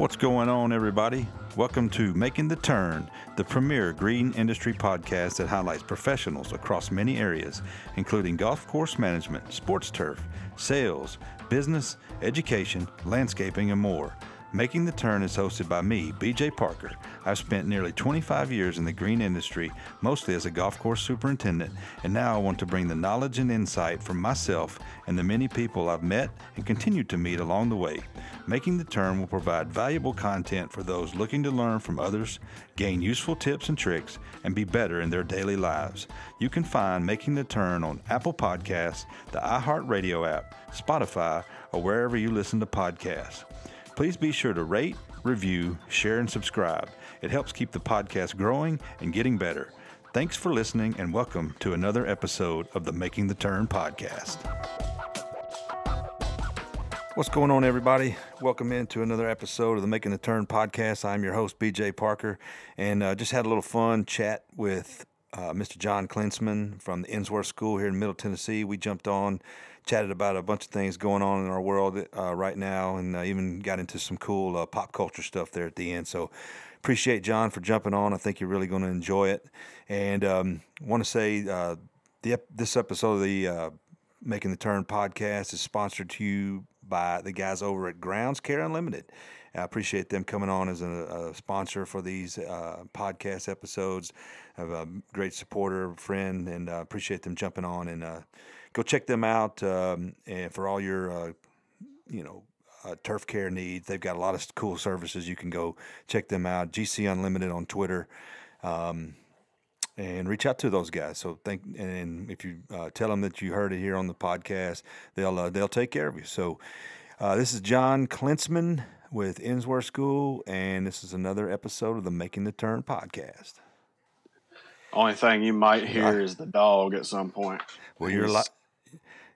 What's going on, everybody? Welcome to Making the Turn, the premier green industry podcast that highlights professionals across many areas, including golf course management, sports turf, sales, business, education, landscaping, and more. Making the Turn is hosted by me, BJ Parker. I've spent nearly 25 years in the green industry, mostly as a golf course superintendent, and now I want to bring the knowledge and insight from myself and the many people I've met and continue to meet along the way. Making the Turn will provide valuable content for those looking to learn from others, gain useful tips and tricks, and be better in their daily lives. You can find Making the Turn on Apple Podcasts, the iHeartRadio app, Spotify, or wherever you listen to podcasts. Please be sure to rate, review, share, and subscribe. It helps keep the podcast growing and getting better. Thanks for listening, and welcome to another episode of the Making the Turn podcast. What's going on, everybody? Welcome into another episode of the Making the Turn podcast. I'm your host, BJ Parker, and uh, just had a little fun chat with uh, Mr. John Klinsman from the Ensworth School here in Middle Tennessee. We jumped on chatted about a bunch of things going on in our world uh, right now, and uh, even got into some cool uh, pop culture stuff there at the end. So appreciate John for jumping on. I think you're really going to enjoy it, and um, want to say uh, the this episode of the uh, Making the Turn podcast is sponsored to you by the guys over at Grounds Care Unlimited. I appreciate them coming on as a, a sponsor for these uh, podcast episodes. I have a great supporter, friend, and uh, appreciate them jumping on and uh, go check them out. Um, and for all your, uh, you know, uh, turf care needs, they've got a lot of cool services. You can go check them out. GC Unlimited on Twitter. Um, and reach out to those guys. So think, and if you uh, tell them that you heard it here on the podcast, they'll uh, they'll take care of you. So uh, this is John Klinsman with Ensworth School, and this is another episode of the Making the Turn podcast. Only thing you might hear is the dog at some point. Well, you're like.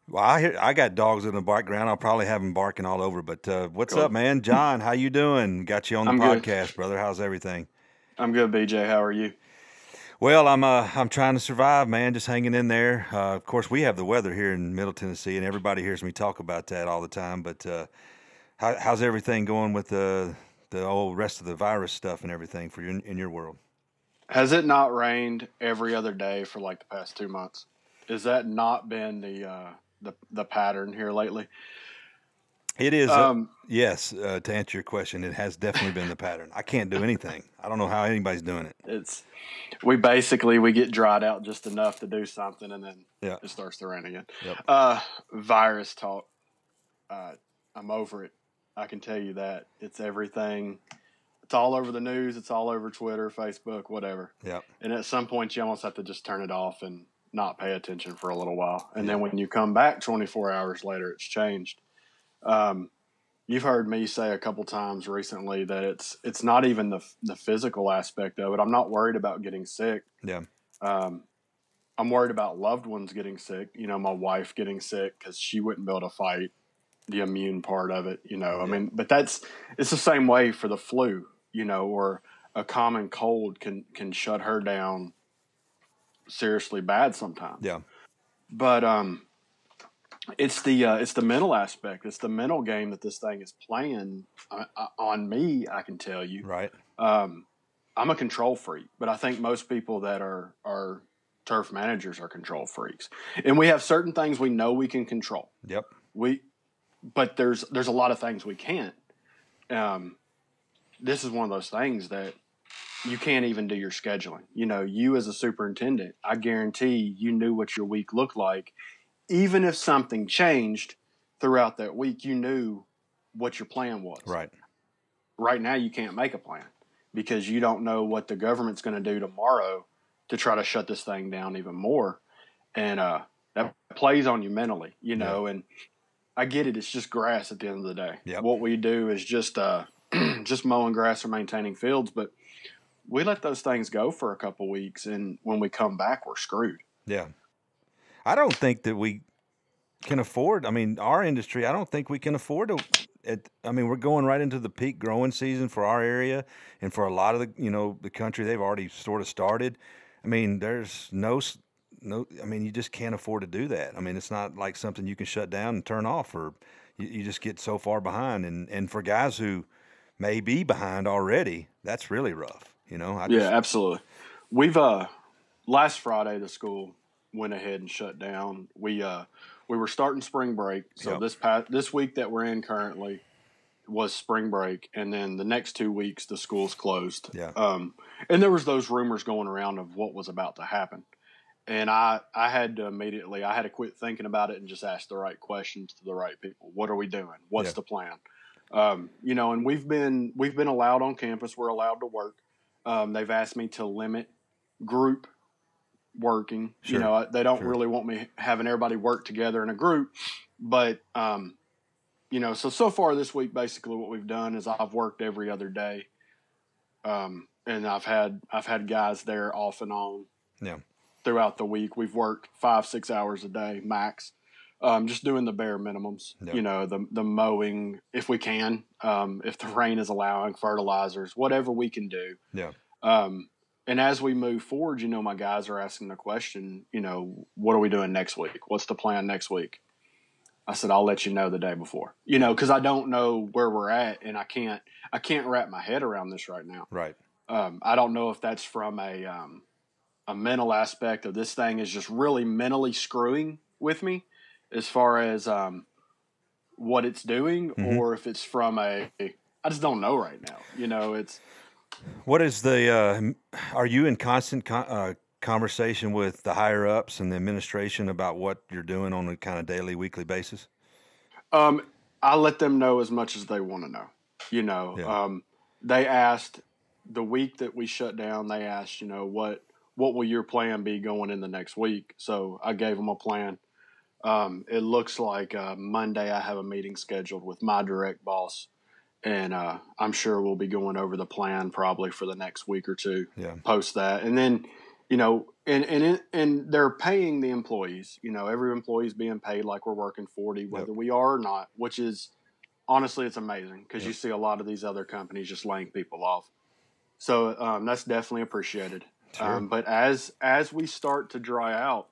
Well, I hear I got dogs in the background. I'll probably have them barking all over. But uh, what's up, man? John, how you doing? Got you on the I'm podcast, good. brother. How's everything? I'm good, BJ. How are you? Well, I'm uh, I'm trying to survive, man. Just hanging in there. Uh, of course, we have the weather here in Middle Tennessee, and everybody hears me talk about that all the time. But uh, how, how's everything going with the the whole rest of the virus stuff and everything for you in your world? Has it not rained every other day for like the past two months? Has that not been the uh, the the pattern here lately. It is. Uh, um, uh, yes, uh, to answer your question, it has definitely been the pattern. I can't do anything. I don't know how anybody's doing it. It's we basically we get dried out just enough to do something, and then yeah. it starts to rain again. Yep. Uh, virus talk. Uh, I'm over it. I can tell you that it's everything. It's all over the news. It's all over Twitter, Facebook, whatever. Yeah. And at some point, you almost have to just turn it off and not pay attention for a little while. And then when you come back 24 hours later, it's changed. Um, you've heard me say a couple times recently that it's it's not even the the physical aspect of it. I'm not worried about getting sick. Yeah. Um, I'm worried about loved ones getting sick. You know, my wife getting sick because she wouldn't be able to fight the immune part of it. You know, yeah. I mean, but that's it's the same way for the flu. You know, or a common cold can can shut her down seriously bad sometimes. Yeah. But um, it's the uh, it's the mental aspect. It's the mental game that this thing is playing uh, uh, on me. I can tell you. Right. Um, I'm a control freak, but I think most people that are are turf managers are control freaks, and we have certain things we know we can control. Yep. We, but there's there's a lot of things we can't. Um, this is one of those things that you can't even do your scheduling. You know, you as a superintendent, I guarantee you knew what your week looked like. Even if something changed throughout that week, you knew what your plan was. Right. Right now, you can't make a plan because you don't know what the government's going to do tomorrow to try to shut this thing down even more. And uh, that plays on you mentally, you know. Yeah. And I get it; it's just grass at the end of the day. Yep. What we do is just uh, just mowing grass or maintaining fields, but we let those things go for a couple weeks, and when we come back, we're screwed. Yeah, I don't think that we can afford. I mean, our industry, I don't think we can afford to. It, I mean, we're going right into the peak growing season for our area, and for a lot of the you know the country, they've already sort of started. I mean, there's no no. I mean, you just can't afford to do that. I mean, it's not like something you can shut down and turn off, or you, you just get so far behind. And and for guys who may be behind already, that's really rough. You know, I Yeah, just, absolutely. We've uh last Friday the school went ahead and shut down. We uh we were starting spring break. So Yep. this past this week that we're in currently was spring break and then the next 2 weeks the school's closed. Yeah. Um and there was those rumors going around of what was about to happen. And I I had to immediately I had to quit thinking about it and just ask the right questions to the right people. What are we doing? What's Yeah. the plan? Um, you know, and we've been we've been allowed on campus. We're allowed to work. Um, they've asked me to limit group working. Sure. You know, they don't Sure. really want me having everybody work together in a group. But um, you know, so so far this week, basically what we've done is I've worked every other day, um, and I've had I've had guys there off and on. Yeah. Throughout the week, we've worked five six hours a day max. Um, just doing the bare minimums, Yeah. you know, the the mowing if we can, um, if the rain is allowing, fertilizers, whatever we can do. Yeah. Um, and as we move forward, you know, my guys are asking the question, you know, what are we doing next week? What's the plan next week? I said, I'll let you know the day before, you know, because I don't know where we're at, and I can't, I can't wrap my head around this right now. right. Um, I don't know if that's from a, um, a mental aspect of this thing is just really mentally screwing with me, as far as um, what it's doing, Mhm. or if it's from a, I just don't know right now. You know, it's What is the? Uh, are you in constant con- uh, conversation with the higher ups and the administration about what you're doing on a kind of daily, weekly basis? Um, I let them know as much as they want to know. You know, Yeah. um, they asked the week that we shut down. They asked, you know, what what will your plan be going in the next week? So I gave them a plan. Um, it looks like uh, Monday I have a meeting scheduled with my direct boss, and uh, I'm sure we'll be going over the plan probably for the next week or two Yeah. post that, and then you know, and and and they're paying the employees. You know, every employee's being paid like we're working forty, whether we are or not. Which is honestly, it's amazing because you see a lot of these other companies just laying people off. So um, that's definitely appreciated. Sure. Um, but as as we start to dry out,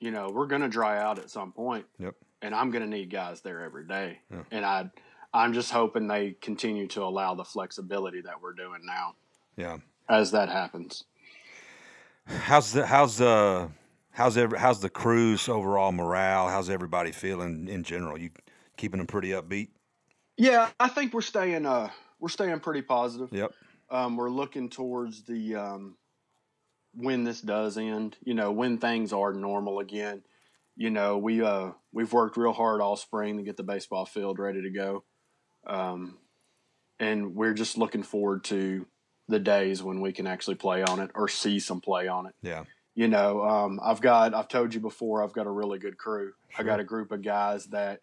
you know, we're going to dry out at some point. Yep. And I'm going to need guys there every day. Yeah. And I, I'm just hoping they continue to allow the flexibility that we're doing now Yeah. as that happens. How's the how's the how's every how's the crew's overall morale? How's everybody feeling in general? You keeping them pretty upbeat? Yeah, I think we're staying uh we're staying pretty positive. Yep. Um, we're looking towards the um, when this does end. You know, when things are normal again. You know, we uh we've worked real hard all spring to get the baseball field ready to go, um, and we're just looking forward to the days when we can actually play on it or see some play on it. Yeah. You know, um, I've got I've told you before I've got a really good crew. I Sure. got a group of guys that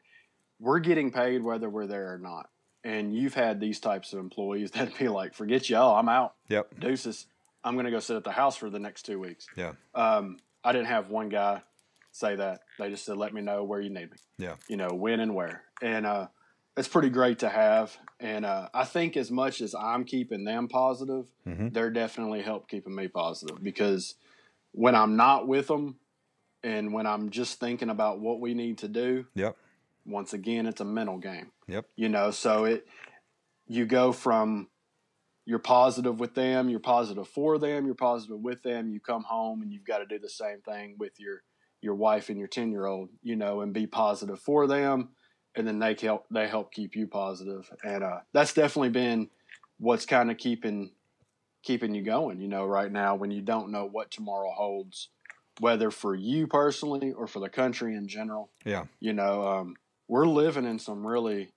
we're getting paid whether we're there or not. And you've had these types of employees that be like, forget y'all, I'm out. Yep. Deuces. I'm going to go sit at the house for the next two weeks. Yeah. Um, I didn't have one guy say that. They just said, let me know where you need me. Yeah. You know, when and where. And uh, it's pretty great to have. And uh, I think as much as I'm keeping them positive, hmm they're definitely help keeping me positive because when I'm not with them and when I'm just thinking about what we need to do, Yep. once again, it's a mental game. Yep. You know, so it you go from you're positive with them, you're positive for them, you're positive with them, you come home and you've got to do the same thing with your your wife and your 10 year old, you know, and be positive for them. And then they help they help keep you positive. And uh, that's definitely been what's kind of keeping keeping you going, you know, right now when you don't know what tomorrow holds, whether for you personally or for the country in general Yeah. you know, um, we're living in some really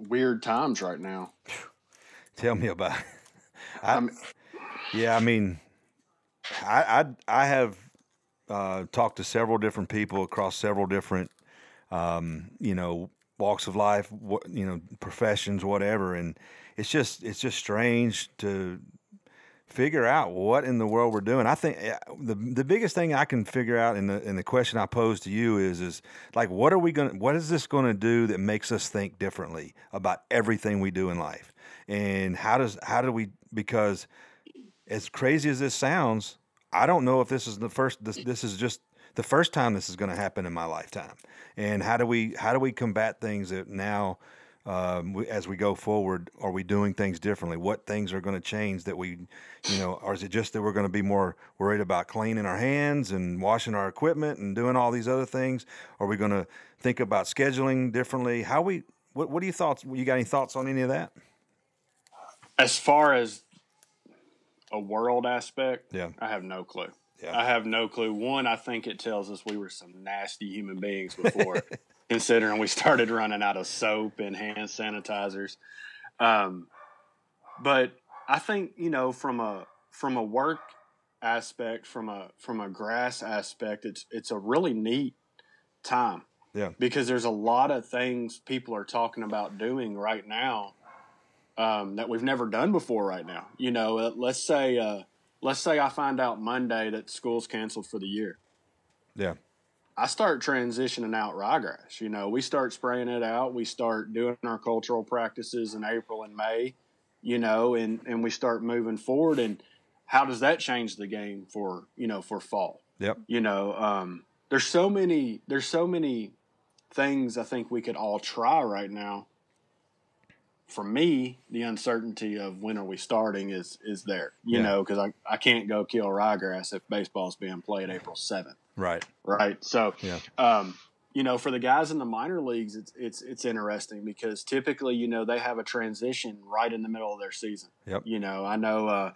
weird times right now. Tell me about it. I, Um, yeah, I mean, I I, I have uh, talked to several different people across several different, um, you know, walks of life, what you know, professions, whatever, and it's just it's just strange to figure out what in the world we're doing. I think eh, the the biggest thing I can figure out in the in the question I pose to you is is like what are we going what is this going to do that makes us think differently about everything we do in life? And how does how do we because as crazy as this sounds, I don't know if this is the first this this is just the first time this is going to happen in my lifetime. And how do we how do we combat things that now um, we, as we go forward? Are we doing things differently? What things are going to change that we, you know, or is it just that we're going to be more worried about cleaning our hands and washing our equipment and doing all these other things? Are we going to think about scheduling differently? How we? What, what do you thoughts? You got any thoughts on any of that? As far as a world aspect, Yeah. I have no clue. Yeah. I have no clue. One, I think it tells us we were some nasty human beings before, considering we started running out of soap and hand sanitizers. Um, but I think you know from a from a work aspect, from a from a grass aspect, it's it's a really neat time. Yeah. Because there's a lot of things people are talking about doing right now um, that we've never done before. Right now, you know, uh, let's say uh, let's say I find out Monday that school's canceled for the year. Yeah. I start transitioning out ryegrass. You know, we start spraying it out. We start doing our cultural practices in April and May. You know, and and we start moving forward. And how does that change the game for you know for fall? Yep. You know, um, there's so many there's so many things I think we could all try right now. For me, the uncertainty of when are we starting is is there. You Yeah. know, because I, I can't go kill ryegrass if baseball's being played April seventh Right. right? So, Yeah. um, you know, for the guys in the minor leagues, it's it's it's interesting because typically, you know, they have a transition right in the middle of their season. Yep. You know, I know uh,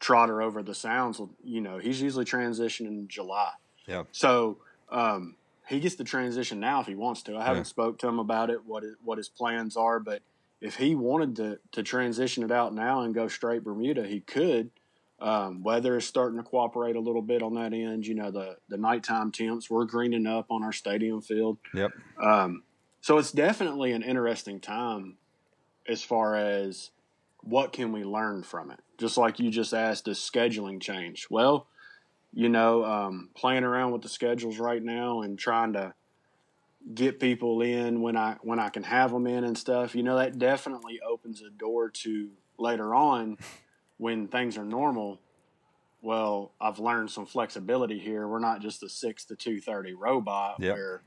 Trotter over the Sounds. You know, he's usually transitioning in July. Yep. So um, he gets the transition now if he wants to. I haven't Yeah. spoke to him about it, what his, what his plans are, but if he wanted to to transition it out now and go straight Bermuda, he could. Um, weather is starting to cooperate a little bit on that end. You know, the the nighttime temps we're greening up on our stadium field. Yep. Um, so it's definitely an interesting time as far as what can we learn from it. Just like you just asked, does scheduling change? Well, you know, um, playing around with the schedules right now and trying to get people in when I when I can have them in and stuff. You know, that definitely opens a door to later on when things are normal. Well, I've learned some flexibility here. We're not just a six to two thirty robot Yep. where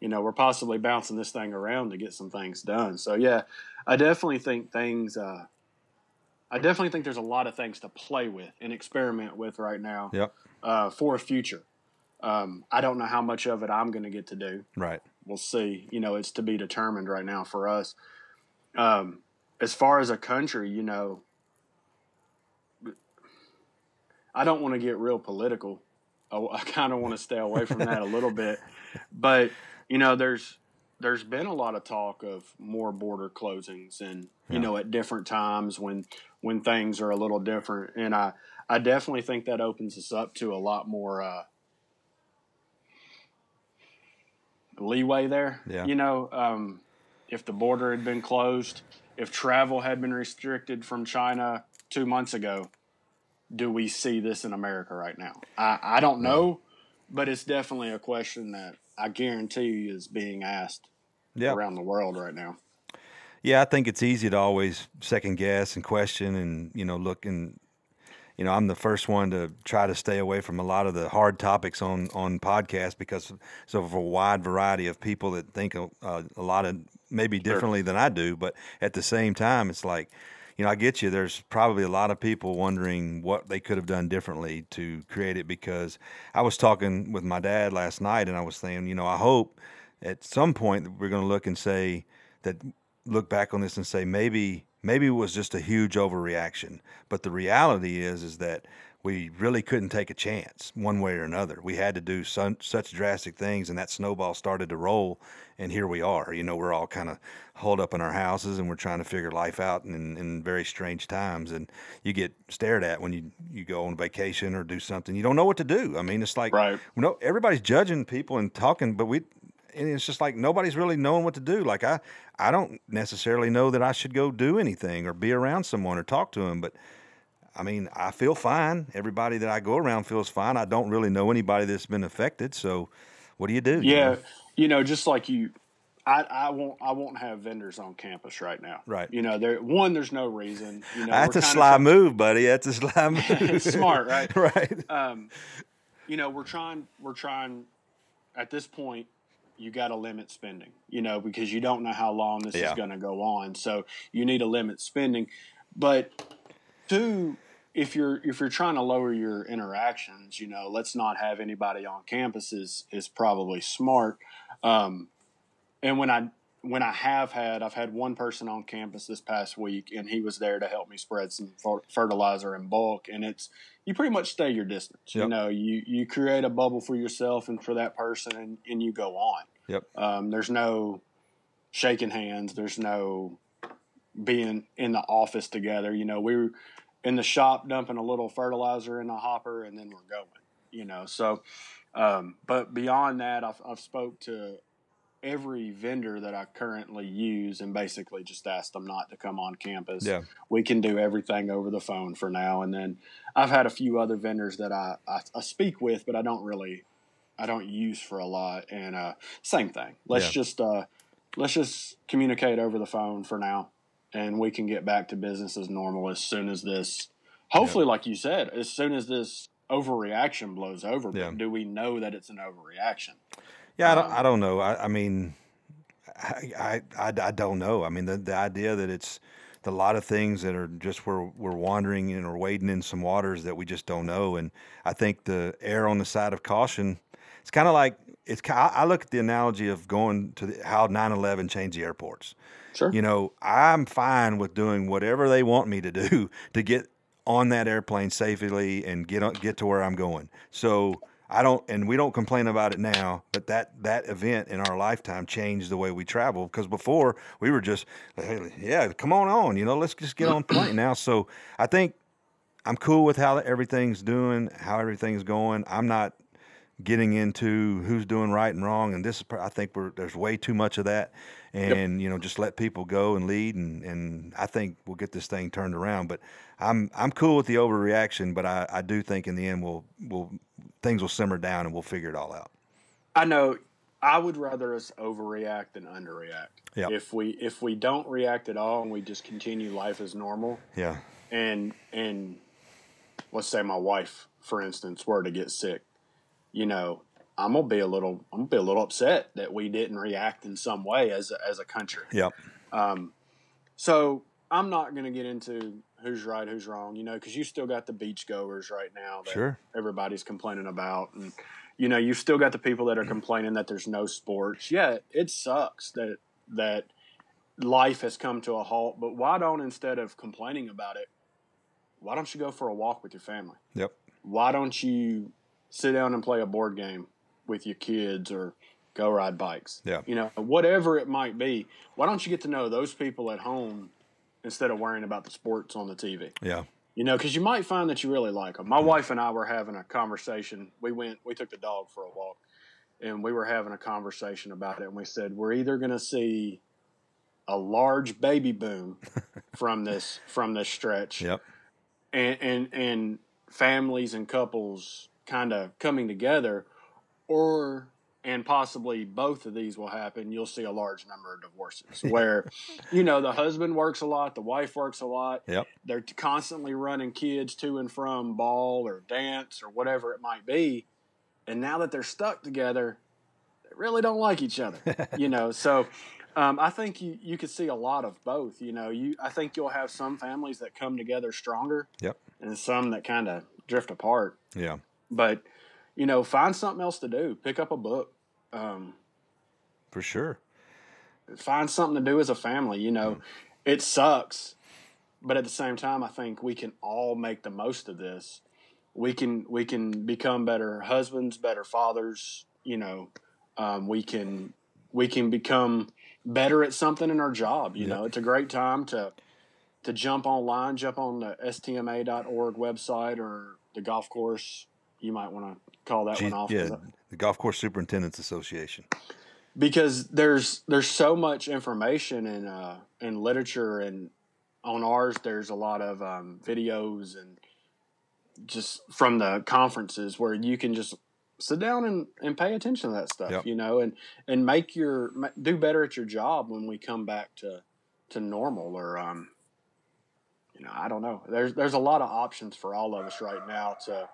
you know we're possibly bouncing this thing around to get some things done. So yeah, I definitely think things. Uh, I definitely think there's a lot of things to play with and experiment with right now Yep. uh, for a future. Um, I don't know how much of it I'm going to get to do. Right. We'll see. You know, it's to be determined right now for us. Um, as far as a country, you know, I don't want to get real political. I, I kind of want to stay away from that a little bit. But you know, there's there's been a lot of talk of more border closings and you Yeah. know at different times when when things are a little different and i i definitely think that opens us up to a lot more uh leeway there Yeah. you know um if the border had been closed if travel had been restricted from china two months ago do we see this in america right now i i don't know but it's definitely a question that i guarantee you is being asked Yeah. around the world right now Yeah, I think it's easy to always second guess and question and, you know, look and you know, I'm the first one to try to stay away from a lot of the hard topics on on podcasts because so of a wide variety of people that think a, uh, a lot of maybe differently than I do, but at the same time, it's like, you know, I get you. There's probably a lot of people wondering what they could have done differently to create it because I was talking with my dad last night and I was saying, you know, I hope at some point we're going to look and say that look back on this and say maybe maybe it was just a huge overreaction but the reality is is that we really couldn't take a chance one way or another. We had to do some, such drastic things and that snowball started to roll and here we are. You know we're all kind of holed up in our houses and we're trying to figure life out in, in very strange times and you get stared at when you, you go on vacation or do something. You don't know what to do. I mean it's like Right. you know everybody's judging people and talking but we and it's just like nobody's really knowing what to do. Like I, I don't necessarily know that I should go do anything or be around someone or talk to them. But I mean, I feel fine. Everybody that I go around feels fine. I don't really know anybody that's been affected. So, what do you do? you Yeah, know? you know, just like you, I, I won't I won't have vendors on campus right now. Right. You know, there one there's no reason. You know, that's a sly move, buddy. That's a sly move. It's smart, right? right. Um, you know, we're trying we're trying at this point you got to limit spending, you know, because you don't know how long this Yeah. is going to go on. So you need to limit spending. But two, if you're if you're trying to lower your interactions, you know, let's not have anybody on campus is is probably smart. Um, and when I when I have had, I've had one person on campus this past week, and he was there to help me spread some fer- fertilizer in bulk. And it's you pretty much stay your distance. You know, you you create a bubble for yourself and for that person, and, and you go on. Yep. Um, there's no shaking hands. There's no being in the office together. You know, we were in the shop dumping a little fertilizer in the hopper, and then we're going. You know, so um, but beyond that, I've, I've spoke to every vendor that I currently use and basically just ask them not to come on campus. Yeah. We can do everything over the phone for now. And then I've had a few other vendors that I, I, I speak with, but I don't really, I don't use for a lot. And uh, same thing. Let's Yeah. just, uh, let's just communicate over the phone for now and we can get back to business as normal as soon as this, hopefully, like you said, as soon as this overreaction blows over. Yeah. But do we know that it's an overreaction? Yeah, I don't, Um, I don't know. I, I mean, I, I, I, I don't know. I mean, the, the idea that it's a lot of things that are just where we're wandering and or wading in some waters that we just don't know. And I think the air on the side of caution, it's kind of like it's. I I look at the analogy of going to the, how 9/11 changed the airports. Sure. You know, I'm fine with doing whatever they want me to do to get on that airplane safely and get on, get to where I'm going. So I don't, and we don't complain about it now, but that that event in our lifetime changed the way we travel. Because before we were just, hey, yeah, come on on, you know, let's just get on plane now. So I think I'm cool with how everything's doing, how everything's going. I'm not getting into who's doing right and wrong, and this is, I think we're there's way too much of that, and you know, just let people go and lead, and and I think we'll get this thing turned around. But I'm I'm cool with the overreaction, but I, I do think in the end we'll we'll things will simmer down and we'll figure it all out. I know. I would rather us overreact than underreact. Yep. If we if we don't react at all and we just continue life as normal, Yeah, and and let's say my wife, for instance, were to get sick, you know, I'm gonna be a little I'm gonna be a little upset that we didn't react in some way as a, as a country. yep, Um, so I'm not gonna get into who's right, who's wrong, you know, because you still got the beachgoers right now that sure, everybody's complaining about and you know you've still got the people that are complaining that there's no sports. Yeah it sucks that that life has come to a halt but why don't instead of complaining about it why don't you go for a walk with your family? Yep, why don't you sit down and play a board game with your kids or go ride bikes Yeah. you know whatever it might be why don't you get to know those people at home instead of worrying about the sports on the tv yeah, you know, because you might find that you really like them. My wife and I were having a conversation. We went, we took the dog for a walk, and we were having a conversation about it. And we said we're either going to see a large baby boom from this from this stretch, yep, and and and families and couples kind of coming together, or and possibly both of these will happen. You'll see a large number of divorces where, you know, the husband works a lot, the wife works a lot, yep, they're constantly running kids to and from ball or dance or whatever it might be. And now that they're stuck together, they really don't like each other, you know. So um, I think you, you could see a lot of both. You know, you I think you'll have some families that come together stronger, Yep. and some that kind of drift apart. yeah, But you know, find something else to do. Pick up a book. Um, for sure. find something to do as a family. You know, it sucks, but at the same time, I think we can all make the most of this. We can we can become better husbands, better fathers. You know, um, we can we can become better at something in our job. You Yeah. know, it's a great time to to jump online, jump on the stma.org website or the golf course. You might want to call that Gee, one off. yeah, the Golf Course Superintendents Association. because there's there's so much information in uh, and literature and on ours there's a lot of um, videos and just from the conferences where you can just sit down and, and pay attention to that stuff Yep. you know and and make your do better at your job when we come back to to normal or um you know I don't know there's there's a lot of options for all of us right now to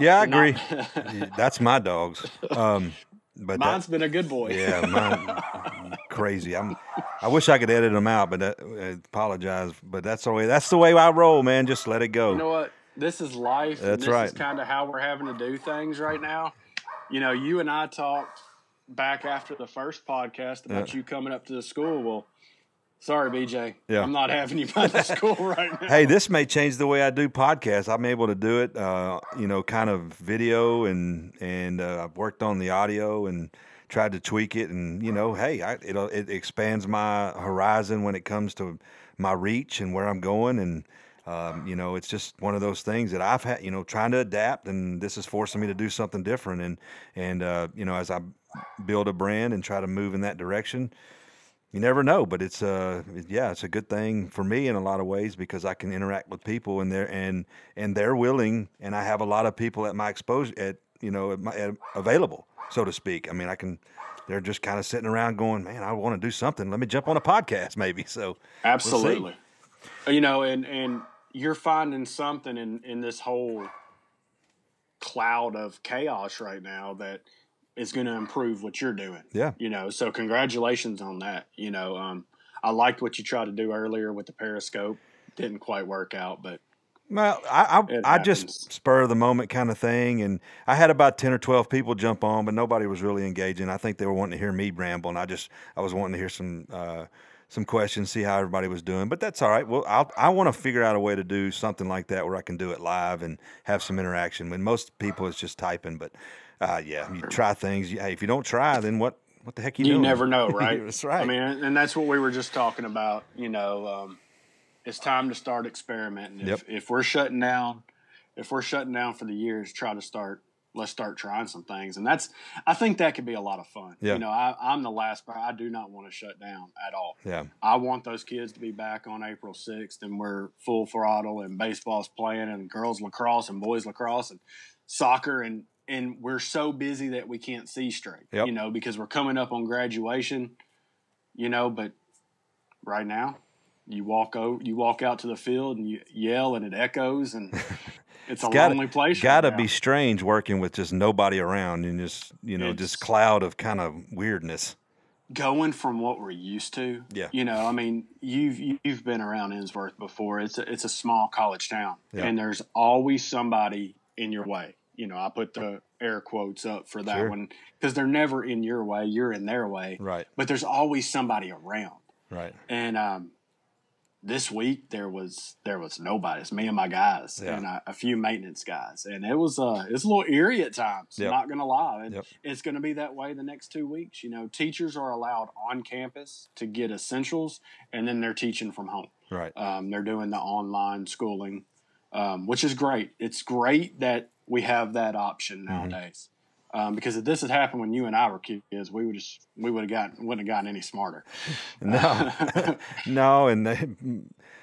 Yeah, I not- agree. That's my dogs. Um, but Mine's that, been a good boy. yeah, mine, crazy. I'm. I wish I could edit them out, but that, I apologize. But that's the way. That's the way I roll, man. Just let it go. You know what? This is life. and That's this right. is kind of how we're having to do things right now. You know, you and I talked back after the first podcast about Yeah. you coming up to the school. Well, sorry, BJ. Yeah. I'm not having you by the school right now. Hey, this may change the way I do podcasts. I'm able to do it, uh, you know, kind of video and and uh, I've worked on the audio and tried to tweak it. And you know, hey, I, it it expands my horizon when it comes to my reach and where I'm going. And um, you know, it's just one of those things that I've had, you know, trying to adapt. And this is forcing me to do something different. And and uh, you know, as I build a brand and try to move in that direction you never know, but it's uh, a yeah, it's a good thing for me in a lot of ways because I can interact with people and they're and and they're willing and I have a lot of people at my exposure at you know at my, at, available so to speak. I mean, I can they're just kind of sitting around going, "Man, I want to do something. Let me jump on a podcast maybe." So Absolutely. You know, and and you're finding something in in this whole cloud of chaos right now that is going to improve what you're doing. Yeah. You know, so congratulations on that. You know, um, I liked what you tried to do earlier with the Periscope. Didn't quite work out, but Well, I I, I just spur of the moment kind of thing, and I had about ten or twelve people jump on, but nobody was really engaging. I think they were wanting to hear me ramble, and I just I was wanting to hear some uh, some questions, see how everybody was doing. But that's all right. Well, I'll, I want to figure out a way to do something like that where I can do it live and have some interaction. When most people it's just typing, but uh, yeah, you try things. Hey, if you don't try, then what what the heck you you doing? never know, right? that's right. I mean, and that's what we were just talking about. You know, um, it's time to start experimenting. If, Yep. if we're shutting down, if we're shutting down for the years, try to start. Let's start trying some things, and that's. I think that could be a lot of fun. Yeah. You know, I, I'm the last. I do not want to shut down at all. yeah, I want those kids to be back on April 6th and we're full throttle and baseball's playing and girls lacrosse and boys lacrosse and soccer and and we're so busy that we can't see straight. Yep. You know, because we're coming up on graduation, you know, but right now you walk out you walk out to the field and you yell and it echoes and it's a gotta- lonely place. Gotta now. be strange working with just nobody around and just you know It's- just cloud of kind of weirdness. going from what we're used to. Yeah. You know, I mean, you've you've been around Ensworth before. It's a, it's a small college town, Yeah. and there's always somebody in your way. You know, I put the air quotes up for that Sure. one because they're never in your way. You're in their way, Right, but there's always somebody around. right. And um, this week there was there was nobody. It's me and my guys Yeah. and a, a few maintenance guys, and it was uh it's a little eerie at times. Yep. Not gonna lie, and Yep. it's gonna be that way the next two weeks. You know, teachers are allowed on campus to get essentials, and then they're teaching from home. Right. Um, they're doing the online schooling, um, which is great. It's great that we have that option Mm-hmm. nowadays. Um, because if this had happened when you and I were kids, we would just we would have gotten wouldn't have gotten any smarter. No, no, and they,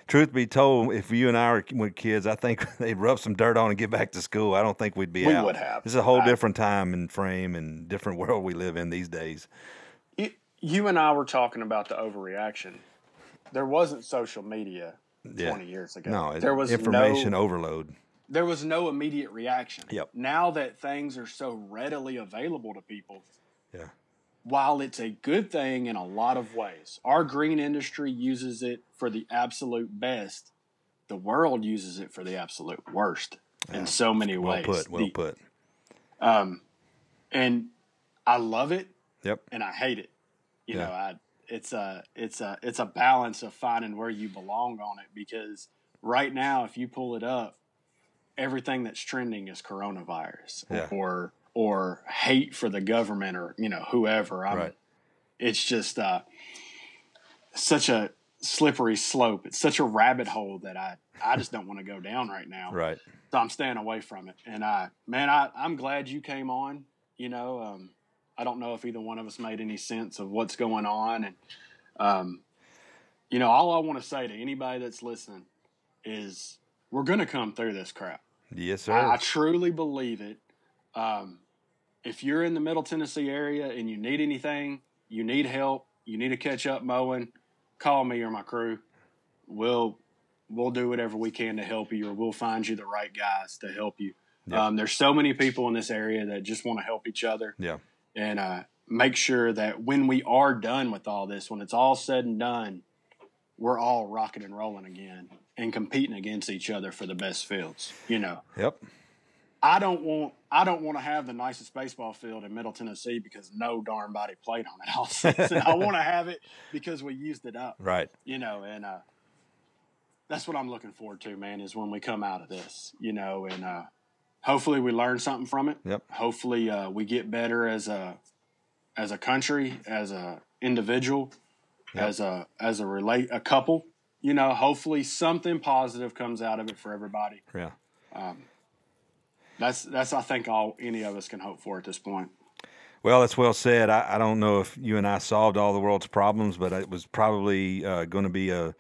truth be told, if you and I were were kids, I think they'd rub some dirt on and get back to school. I don't think we'd be We out. would have. This is a whole I- different time and frame and different world we live in these days. You, you and I were talking about the overreaction. There wasn't social media Yeah. 20 years ago. No, there was information no, overload. There was no immediate reaction. Yep. Now that things are so readily available to people, Yeah, while it's a good thing in a lot of ways, our green industry uses it for the absolute best. The world uses it for the absolute worst Yeah. in so many well ways. put. Well The- put. Um, and I love it Yep. and I hate it. You Yeah. know, I it's a it's a it's a balance of finding where you belong on it because right now, if you pull it up, everything that's trending is coronavirus Yeah. or or hate for the government or you know whoever. I'm, Right. It's just uh, such a slippery slope. It's such a rabbit hole that I I just don't want to go down right now. Right. So I'm staying away from it. And I, man, I, I'm glad you came on. You know, um, I don't know if either one of us made any sense of what's going on. And, um, you know, all I want to say to anybody that's listening is we're going to come through this crap. Yes, sir. I, I truly believe it. Um, if you're in the Middle Tennessee area and you need anything, you need help, you need to catch up mowing, call me or my crew. We'll we'll do whatever we can to help you, or we'll find you the right guys to help you. Yeah. Um, there's so many people in this area that just want to help each other, yeah. and uh, make sure that when we are done with all this, when it's all said and done, we're all rocking and rolling again and competing against each other for the best fields. You know. Yep. I don't want I don't want to have the nicest baseball field in Middle Tennessee because no darn body played on it all season. I want to have it because we used it up. Right. You know, and uh, that's what I'm looking forward to, man. Is when we come out of this, you know, and uh, hopefully we learn something from it. Yep. Hopefully uh, we get better as a as a country, as a individual, Yep. as a as a relate a couple. You know, hopefully something positive comes out of it for everybody. Yeah. That's that's I think all any of us can hope for at this point. Well, that's well said. I, I don't know if you and I solved all the world's problems, but it was probably uh, going to be a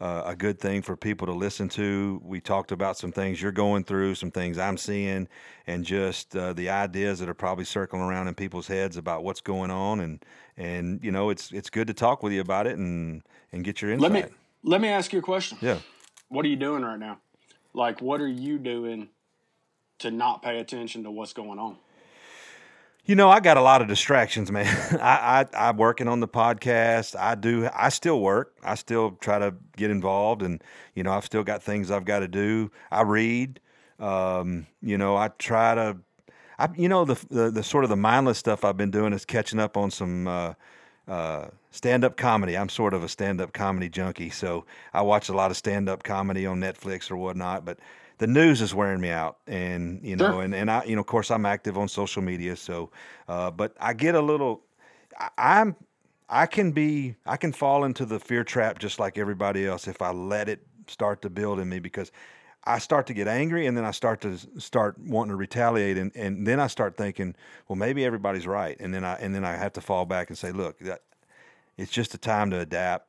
uh, a good thing for people to listen to. We talked about some things you're going through, some things I'm seeing, and just uh, the ideas that are probably circling around in people's heads about what's going on. And and you know, it's it's good to talk with you about it and and get your insight. Let me let me ask you a question. yeah. What are you doing right now? Like, what are you doing to not pay attention to what's going on? You know, I got a lot of distractions, man. I, I I'm working on the podcast. I do. I still work. I still try to get involved, and you know, I've still got things I've got to do. I read. Um, you know, I try to. I you know the, the the sort of the mindless stuff I've been doing is catching up on some. Uh, uh, stand-up comedy. I'm sort of a stand-up comedy junkie, so I watch a lot of stand-up comedy on Netflix or whatnot. But the news is wearing me out, and you know, Sure. and and I, you know, of course, I'm active on social media, so, uh, but I get a little, I, I'm, I can be, I can fall into the fear trap just like everybody else if I let it start to build in me because. I start to get angry and then I start to start wanting to retaliate and, and then I start thinking, well, maybe everybody's right. And then I, and then I have to fall back and say, look, that, it's just a time to adapt,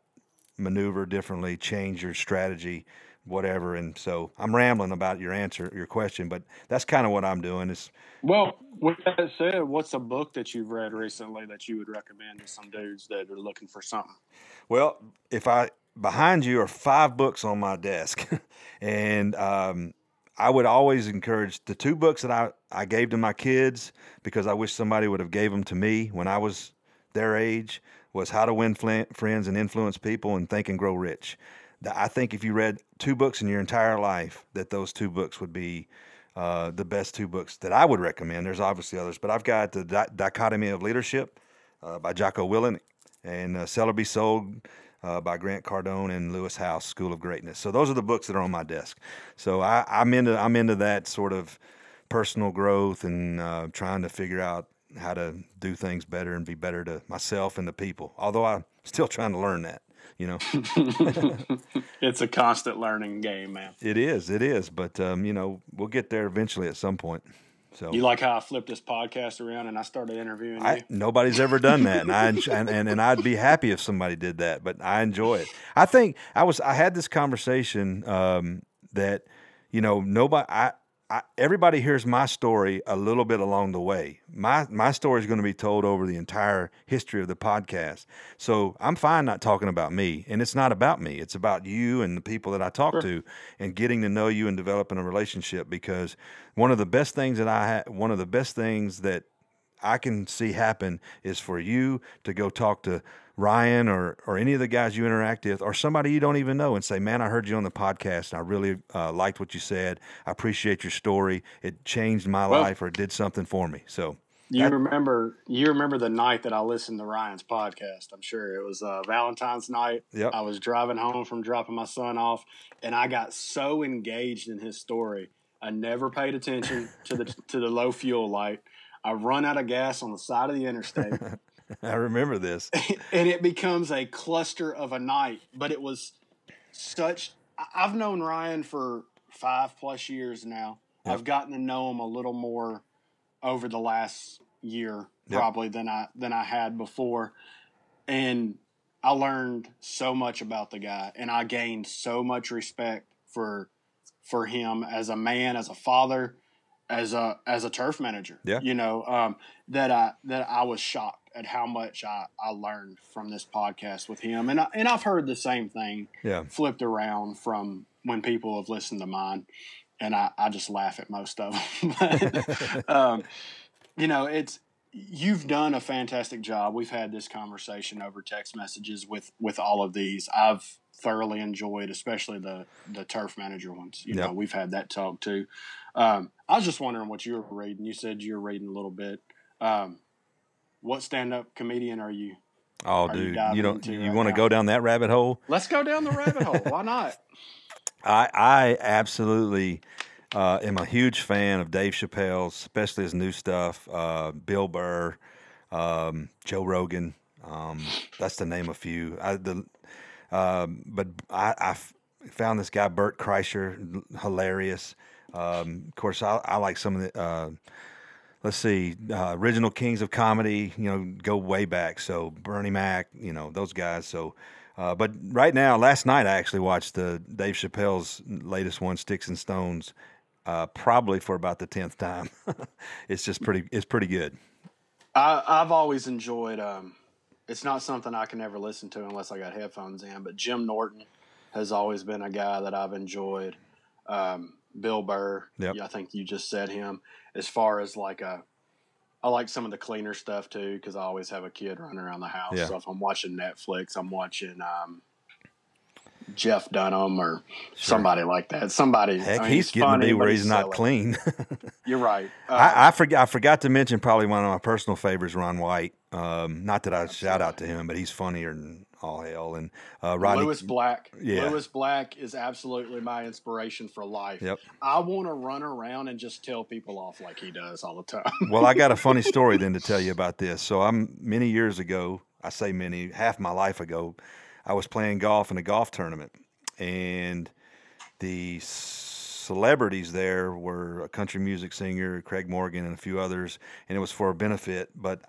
maneuver differently, change your strategy, whatever. And so I'm rambling about your answer, your question, but that's kind of what I'm doing. Is Well, with that said, what's a book that you've read recently that you would recommend to some dudes that are looking for something? well, if I behind you are five books on my desk, and um, I would always encourage the two books that I, I gave to my kids because I wish somebody would have gave them to me when I was their age was How to Win Friends and Influence People and Think and Grow Rich. I think if you read two books in your entire life, that those two books would be uh, the best two books that I would recommend. There's obviously others, but I've got the Di- Dichotomy of Leadership uh, by Jocko Willink and uh, Sell or Be Sold uh, by Grant Cardone and Lewis Howes, School of Greatness. So those are the books that are on my desk. So I, I'm into I'm into that sort of personal growth and uh, trying to figure out how to do things better and be better to myself and the people. Although I'm still trying to learn that, you know. It's a constant learning game, man. it is, it is, but um, you know, we'll get there eventually at some point. So You like how I flipped this podcast around and I started interviewing you? I, nobody's ever done that, and I and, and and I'd be happy if somebody did that. But I enjoy it. I think I was I had this conversation um, that you know nobody I, I everybody hears my story a little bit along the way. My my story is going to be told over the entire history of the podcast. So I'm fine not talking about me, and it's not about me. It's about you and the people that I talk to, and getting to know you and developing a relationship. Because one of the best things that I ha- one of the best things that I can see happen is for you to go talk to Ryan or or any of the guys you interact with or somebody you don't even know and say, "Man, I heard you on the podcast. And I really uh, liked what you said. I appreciate your story. It changed my Well- life or it did something for me." So You remember you remember the night that I listened to Ryan's podcast. I'm sure it was uh, Valentine's night. Yep. I was driving home from dropping my son off, and I got so engaged in his story. I never paid attention to the to the low fuel light. I run out of gas on the side of the interstate, I remember this. and it becomes a cluster of a night. But it was such. I've known Ryan for five plus years now. Yep. I've gotten to know him a little more over the last year, Yep. probably than I than I had before, and I learned so much about the guy, and I gained so much respect for for him as a man, as a father, as a as a turf manager. Yeah. you know um, that I that I was shocked at how much I, I learned from this podcast with him, and I, and I've heard the same thing Yeah. flipped around from when people have listened to mine, and I, I just laugh at most of them. but, um, you know, it's you've done a fantastic job. We've had this conversation over text messages with with all of these. I've thoroughly enjoyed, especially the the turf manager ones. You Yep. know, we've had that talk too. Um, I was just wondering what you were reading. You said you were reading a little bit. Um, what stand up comedian are you? Oh, Are dude, diving you don't you right want to go down that rabbit hole? Let's go down the rabbit hole. Why not? I I absolutely uh, am a huge fan of Dave Chappelle's, especially his new stuff. Uh, Bill Burr, um, Joe Rogan. Um, that's to name a few. I, the, um, but I, I f- found this guy Bert Kreischer hilarious. Um, of course, I, I like some of the. Uh, let's see, uh, original kings of comedy. You know, go way back. So Bernie Mac. You know those guys. So. Uh, but right now, last night I actually watched the Dave Chappelle's latest one, Sticks and Stones, uh, probably for about the tenth time. it's just pretty. It's pretty good. I, I've always enjoyed. Um, it's not something I can ever listen to unless I got headphones in. But Jim Norton has always been a guy that I've enjoyed. Um, Bill Burr, Yep. yeah, I think you just said him. As far as like a, I like some of the cleaner stuff too because I always have a kid running around the house. Yeah. So if I'm watching Netflix, I'm watching um, Jeff Dunham or somebody like that. Somebody. Heck, I mean, he's getting to funny, be where but he's not clean. You're right. Uh, I, I forgot. I forgot to mention probably one of my personal favorites, Ron White. Um, not that I shout out to him, but he's funnier than all hell. And uh, Rodney, Lewis Black. Yeah. Lewis Black is absolutely my inspiration for life. Yep. I want to run around and just tell people off like he does all the time. well, I got a funny story then to tell you about this. So I'm many years ago. I say many, half my life ago. I was playing golf in a golf tournament, and the celebrities there were a country music singer, Craig Morgan, and a few others, and it was for a benefit. But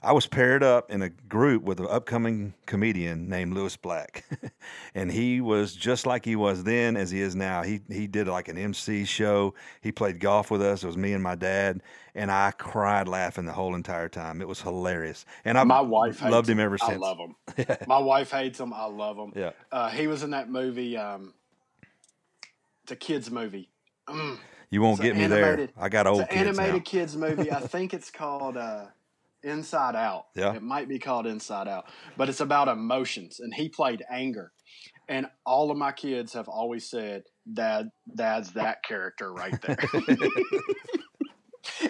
I was paired up in a group with an upcoming comedian named Lewis Black, and he was just like he was then as he is now. He he did like an MC show. He played golf with us. It was me and my dad, and I cried laughing the whole entire time. It was hilarious, and I My wife hates loved him ever since. I love him. My wife hates him. I love him. Yeah, Uh, he was in that movie. Um, it's a kids movie. Mm. you won't It's get an me there. I got It's old an kids animated now. kids movie. I think it's called uh, Inside Out. Yeah. It might be called Inside Out, but it's about emotions. And he played anger. And all of my kids have always said, "Dad, Dad's that character right there."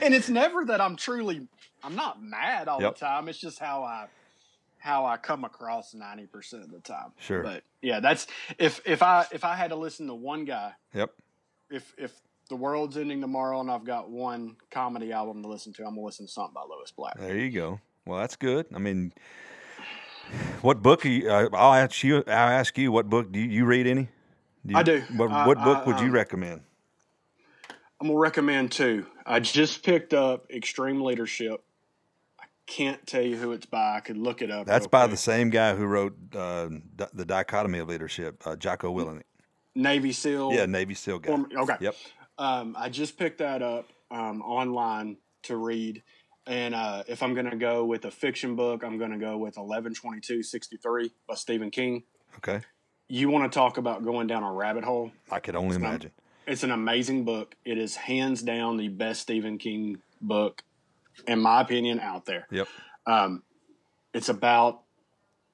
and it's never that I'm truly, I'm not mad all Yep. the time. It's just how I, how I come across ninety percent of the time. Sure. But yeah, that's if if I if I had to listen to one guy Yep. if if the world's ending tomorrow and I've got one comedy album to listen to, I'm gonna listen to something by Lewis Black. There you go. Well, that's good. I mean, what book? Are you, uh, I'll ask you. I'll ask you. What book do you, you read? Any? you, I do. What, I- what book I, would you um, recommend? I'm gonna recommend two. I just picked up Extreme Leadership. I can't tell you who it's by. I could look it up. That's by quick. the same guy who wrote uh, the Dichotomy of Leadership, uh, Jocko Willink. Navy SEAL. Yeah, Navy SEAL guy. okay. Yep. Um, I just picked that up um, online to read. And uh, if I'm going to go with a fiction book, I'm going to go with 112263 by Stephen King. Okay. You want to talk about going down a rabbit hole? I could only not- imagine. It's an amazing book. It is hands down the best Stephen King book, in my opinion, out there. Yep. Um, it's about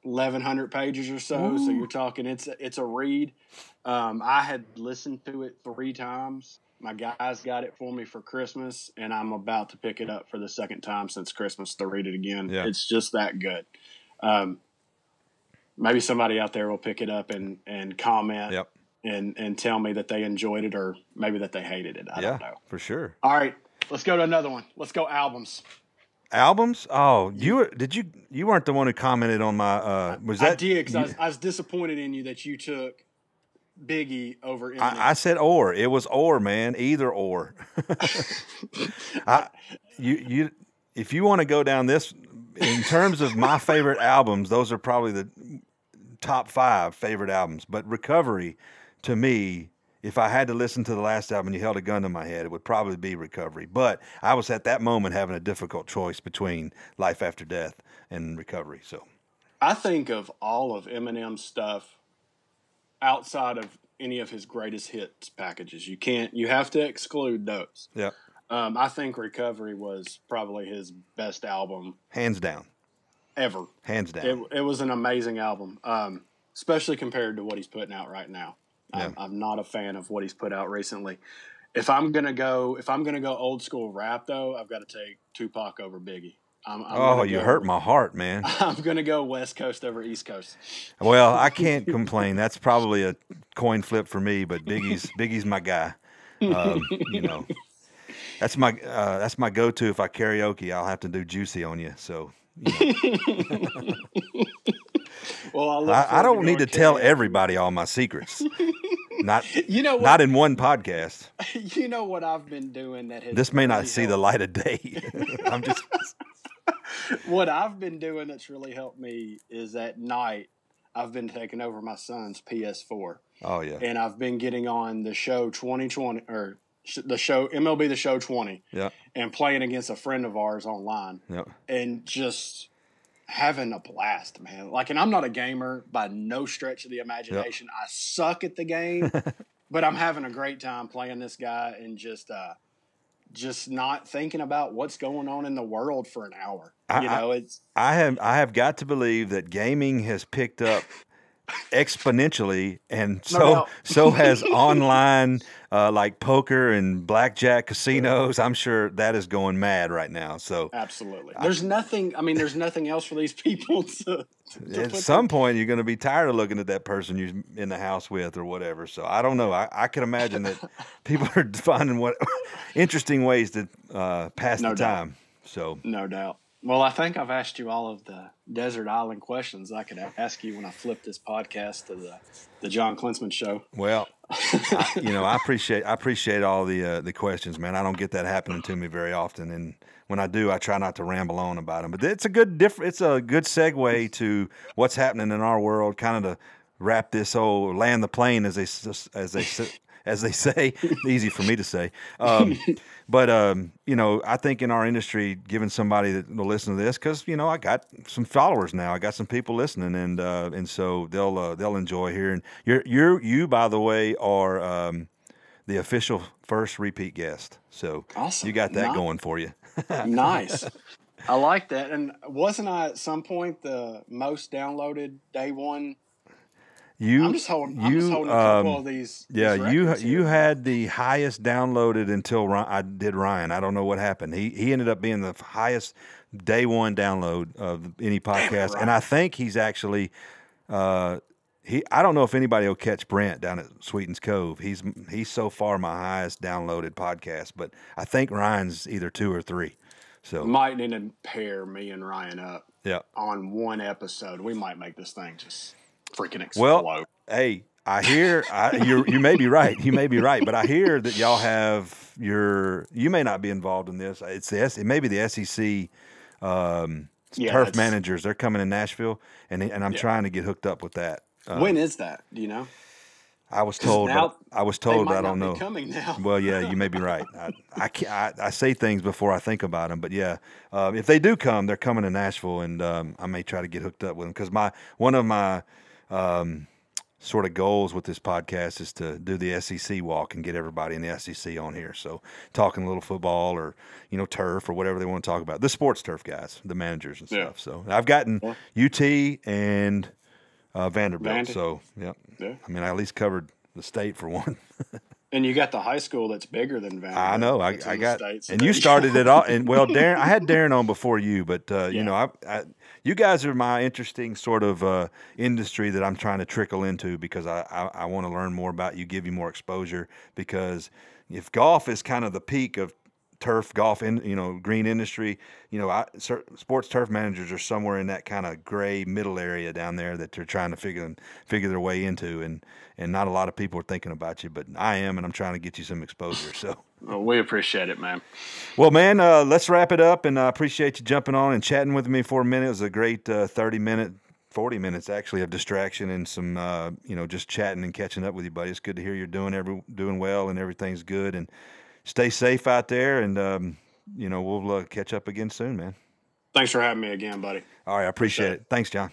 1,100 pages or so. So you're talking, it's a, it's a read. Um, I had listened to it three times. My guys got it for me for Christmas, and I'm about to pick it up for the second time since Christmas to read it again. Yeah. It's just that good. Um, maybe somebody out there will pick it up and, and comment Yep. and, and tell me that they enjoyed it or maybe that they hated it. I yeah, don't know. for sure. All right, let's go to another one. Let's go albums. Albums? Oh, you were, did you? You weren't the one who commented on my. Uh, was I that? did because I, I was disappointed in you that you took Biggie over Eminem. I, I said or. It was or, man. Either or. I, you, you, if you want to go down this, in terms of my favorite albums, those are probably the top five favorite albums. But Recovery, to me, if I had to listen to the last album and you held a gun to my head, it would probably be Recovery. But I was at that moment having a difficult choice between Life After Death and Recovery. So, I think of all of Eminem's stuff outside of any of his greatest hits packages. You can't. You have to exclude those. yeah. Um, I think Recovery was probably his best album Hands down. ever. Hands down. It, it was an amazing album, um, especially compared to what he's putting out right now. Yeah. I'm, I'm not a fan of what he's put out recently. If I'm gonna go, if I'm gonna go old school rap though, I've got to take Tupac over Biggie. I'm, I'm oh, you go- hurt my heart, man. I'm gonna go West Coast over East Coast. Well, I can't complain. That's probably a coin flip for me, but Biggie's Biggie's my guy. Um, you know, that's my uh, that's my go-to. If I karaoke, I'll have to do "Juicy" on you. So you know, Well, I, I, don't need to going tell everybody all my secrets. Not You know what? not in one podcast. you know what I've been doing that has This may not see the light of day. I'm just what I've been doing that's really helped me is at night I've been taking over my son's PS4 oh yeah and I've been getting on the show 2020 or sh- the show MLB the show 20 yeah and playing against a friend of ours online yeah. and just having a blast, man. Like, and I'm not a gamer by no stretch of the imagination. I suck at the game, but I'm having a great time playing this guy and just, uh, just not thinking about what's going on in the world for an hour. I- you know, it's I have I have got to believe that gaming has picked up exponentially, and so doubt. so has online uh, like poker and blackjack casinos. I'm sure that is going mad right now. So absolutely. There's nothing. I mean, there's nothing else for these people to. to at some point, you're going to be tired of looking at that person you're in the house with or whatever. So I don't know. I, I can imagine that people are finding what interesting ways to uh, pass No the doubt. time. So No doubt. Well, I think I've asked you all of the desert island questions I could ask you when I flip this podcast to the the John Klinsman show. Well, I, you know, I appreciate I appreciate all the uh, the questions, man. I don't get that happening to me very often, and when I do, I try not to ramble on about them. But it's a good diff- It's a good segue to what's happening in our world, kind of to wrap this whole land the plane, as they as they as they say. Easy for me to say. Um, but um, you know, I think in our industry, giving somebody that will listen to this, because you know, I got some followers now. I got some people listening, and uh, and so they'll uh, they'll enjoy hearing. You're you're you by the way are um, the official first repeat guest. So Awesome. you got that Nice. going for you. nice. I like that. And wasn't I at some point the most downloaded day one? You I'm just holding. I'm just you, holding a couple um, of these. Yeah, these you records you had the highest downloaded until Ry- I did Ryan. I don't know what happened. He he ended up being the highest day one download of any podcast, and I think he's actually uh, he. I don't know if anybody will catch Brent down at Sweetens Cove. He's he's so far my highest downloaded podcast, but I think Ryan's either two or three. So might need to pair me and Ryan up yeah. on one episode. We might make this thing just freaking explode. Well, hey, I hear I, you you may be right. You may be right, but I hear that y'all have your. You may not be involved in this. It's the it may be the SEC um, Yeah, turf managers. They're coming in Nashville, and and I'm Yeah. trying to get hooked up with that. Uh, when is that? Do you know? I was told, now I was told, I don't know. coming now. Well, yeah, you may be right. I I, I I say things before I think about them, but yeah, um, if they do come, they're coming to Nashville, and um, I may try to get hooked up with them because my one of my um, sort of goals with this podcast is to do the SEC walk and get everybody in the SEC on here. So talking a little football or you know turf or whatever they want to talk about, the sports turf guys, the managers and Yeah. stuff. So I've gotten Yeah. UT and uh, Vanderbilt. So yeah, Yeah. I mean I at least covered the state for one. And you got the high school that's bigger than Vanderbilt. I know. I, I got, and you started it all. And well, Darren, I had Darren on before you, but uh, you know, I, I, you guys are my interesting sort of uh, industry that I'm trying to trickle into because I, I, I want to learn more about you, give you more exposure. Because if golf is kind of the peak of turf golf in you know green industry you know I, sports turf managers are somewhere in that kind of gray middle area down there that they're trying to figure figure their way into and and not a lot of people are thinking about you but I am and I'm trying to get you some exposure so Well, we appreciate it, man. well, man, uh, let's wrap it up, and I appreciate you jumping on and chatting with me for a minute. It was a great uh, thirty minute, forty minutes actually of distraction and some, uh, you know, just chatting and catching up with you, buddy. It's good to hear you're doing every doing well and everything's good, and stay safe out there. And um, you know, we'll uh, catch up again soon, man. Thanks for having me again, buddy. All right, I appreciate it. Thanks, John.